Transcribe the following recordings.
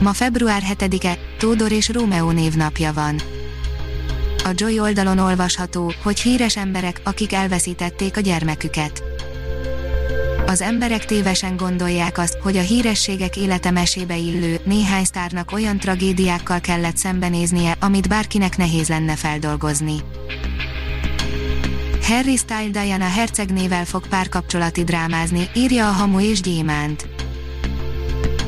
Ma február 7-e, Tódor és Rómeó névnapja van. A Joy oldalon olvasható, hogy híres emberek, akik elveszítették a gyermeküket. Az emberek tévesen gondolják azt, hogy a hírességek élete mesébe illő, néhány sztárnak olyan tragédiákkal kellett szembenéznie, amit bárkinek nehéz lenne feldolgozni. Harry Style Diana hercegnével fog párkapcsolati drámázni, írja a Hamu és Gyémánt.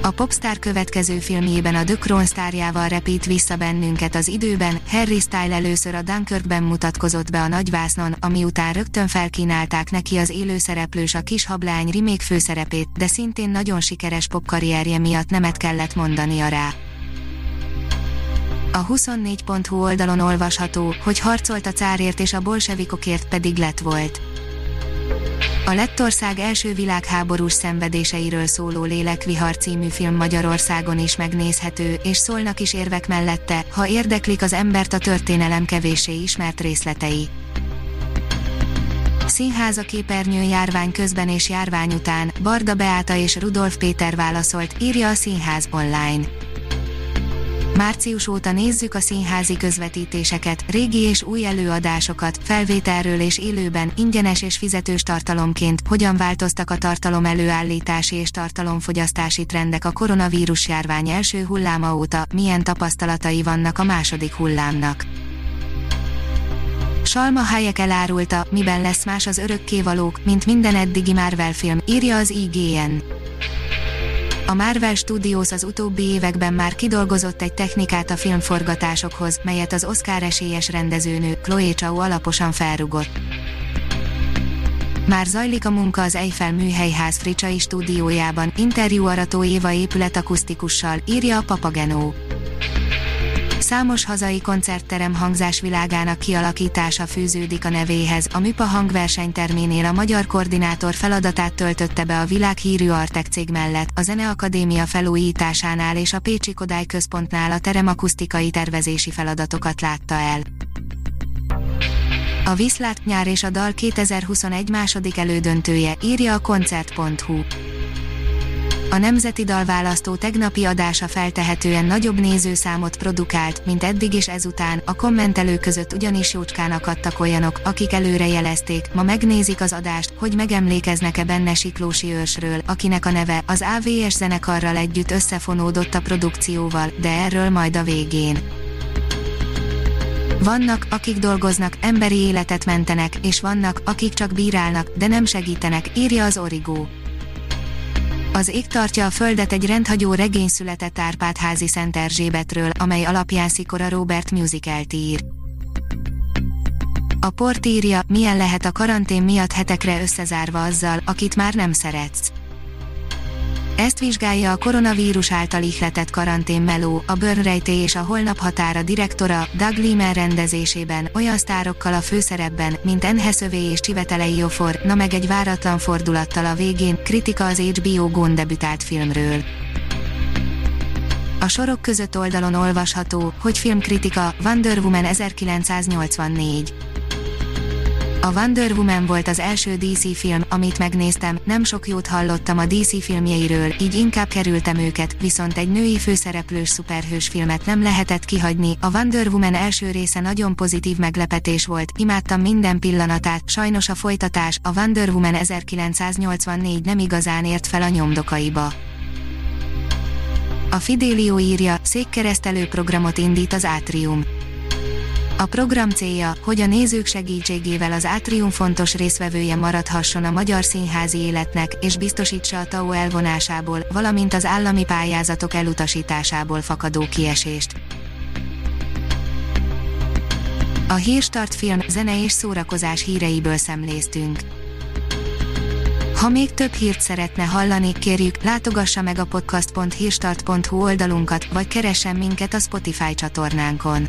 A Popstar következő filmjében a The Crown sztárjával repít vissza bennünket az időben, Harry Style először a Dunkirkben mutatkozott be a nagyvásznon, ami után rögtön felkínálták neki az élőszereplős a kis hablány remake főszerepét, de szintén nagyon sikeres popkarrierje miatt nemet kellett mondania rá. A 24.hu oldalon olvasható, hogy harcolt a cárért és a bolsevikokért pedig lett volt. A Lettország első világháborús szenvedéseiről szóló Lélekvihar című film Magyarországon is megnézhető, és szólnak is érvek mellette, ha érdeklik az embert a történelem kevéssé ismert részletei. Színháza képernyő járvány közben és járvány után, Barda Beáta és Rudolf Péter válaszolt, írja a Színház online. Március óta nézzük a színházi közvetítéseket, régi és új előadásokat, felvételről és élőben, ingyenes és fizetős tartalomként, hogyan változtak a tartalom előállítási és tartalomfogyasztási trendek a koronavírus járvány első hulláma óta, milyen tapasztalatai vannak a második hullámnak. Salma Hayek elárulta, miben lesz más az örökkévalók, mint minden eddigi Marvel film, írja az IGN. A Marvel Studios az utóbbi években már kidolgozott egy technikát a filmforgatásokhoz, melyet az Oscar esélyes rendezőnő, Chloe Zhao alaposan felrugott. Már zajlik a munka az Eiffel műhelyház Fricsai stúdiójában, interjú arató Éva épület akusztikussal, írja a Papagenó. Számos hazai koncertterem hangzásvilágának kialakítása fűződik a nevéhez. A MIPA hangversenyterménél a magyar koordinátor feladatát töltötte be a világhírű Artek cég mellett, a Zeneakadémia felújításánál és a Pécsi Kodály Központnál a teremakusztikai tervezési feladatokat látta el. A Viszlát nyár és a dal 2021 második elődöntője, írja a koncert.hu. A Nemzeti Dalválasztó tegnapi adása feltehetően nagyobb nézőszámot produkált, mint eddig és ezután, a kommentelők között ugyanis jócskán akadtak olyanok, akik előre jelezték, ma megnézik az adást, hogy megemlékeznek-e benne Siklósi őrsről, akinek a neve az AVS zenekarral együtt összefonódott a produkcióval, de erről majd a végén. Vannak, akik dolgoznak, emberi életet mentenek, és vannak, akik csak bírálnak, de nem segítenek, írja az Origo. Az ég tartja a földet egy rendhagyó regény született Árpádházi Szent Erzsébetről, amely alapján Szikora Robert musical ír. A port írja, milyen lehet a karantén miatt hetekre összezárva azzal, akit már nem szeretsz. Ezt vizsgálja a koronavírus által ihletett karantén meló, a Börnrejté és a Holnap határa direktora, Doug Liman rendezésében, olyan sztárokkal a főszerepben, mint Enheszövé és Csivetelei Jofor, na meg egy váratlan fordulattal a végén, kritika az HBO Gón debütált filmről. A sorok között oldalon olvasható, hogy filmkritika, Wonder Woman 1984. A Wonder Woman volt az első DC film, amit megnéztem, nem sok jót hallottam a DC filmjeiről, így inkább kerültem őket, viszont egy női főszereplős szuperhős filmet nem lehetett kihagyni. A Wonder Woman első része nagyon pozitív meglepetés volt, imádtam minden pillanatát, sajnos a folytatás, a Wonder Woman 1984 nem igazán ért fel a nyomdokaiba. A Fidelio írja, székkeresztelő programot indít az Átrium. A program célja, hogy a nézők segítségével az átrium fontos részvevője maradhasson a magyar színházi életnek, és biztosítsa a TAO elvonásából, valamint az állami pályázatok elutasításából fakadó kiesést. A Hírstart film, zene és szórakozás híreiből szemléztünk. Ha még több hírt szeretne hallani, kérjük, látogassa meg a podcast.hírstart.hu oldalunkat, vagy keressen minket a Spotify csatornánkon.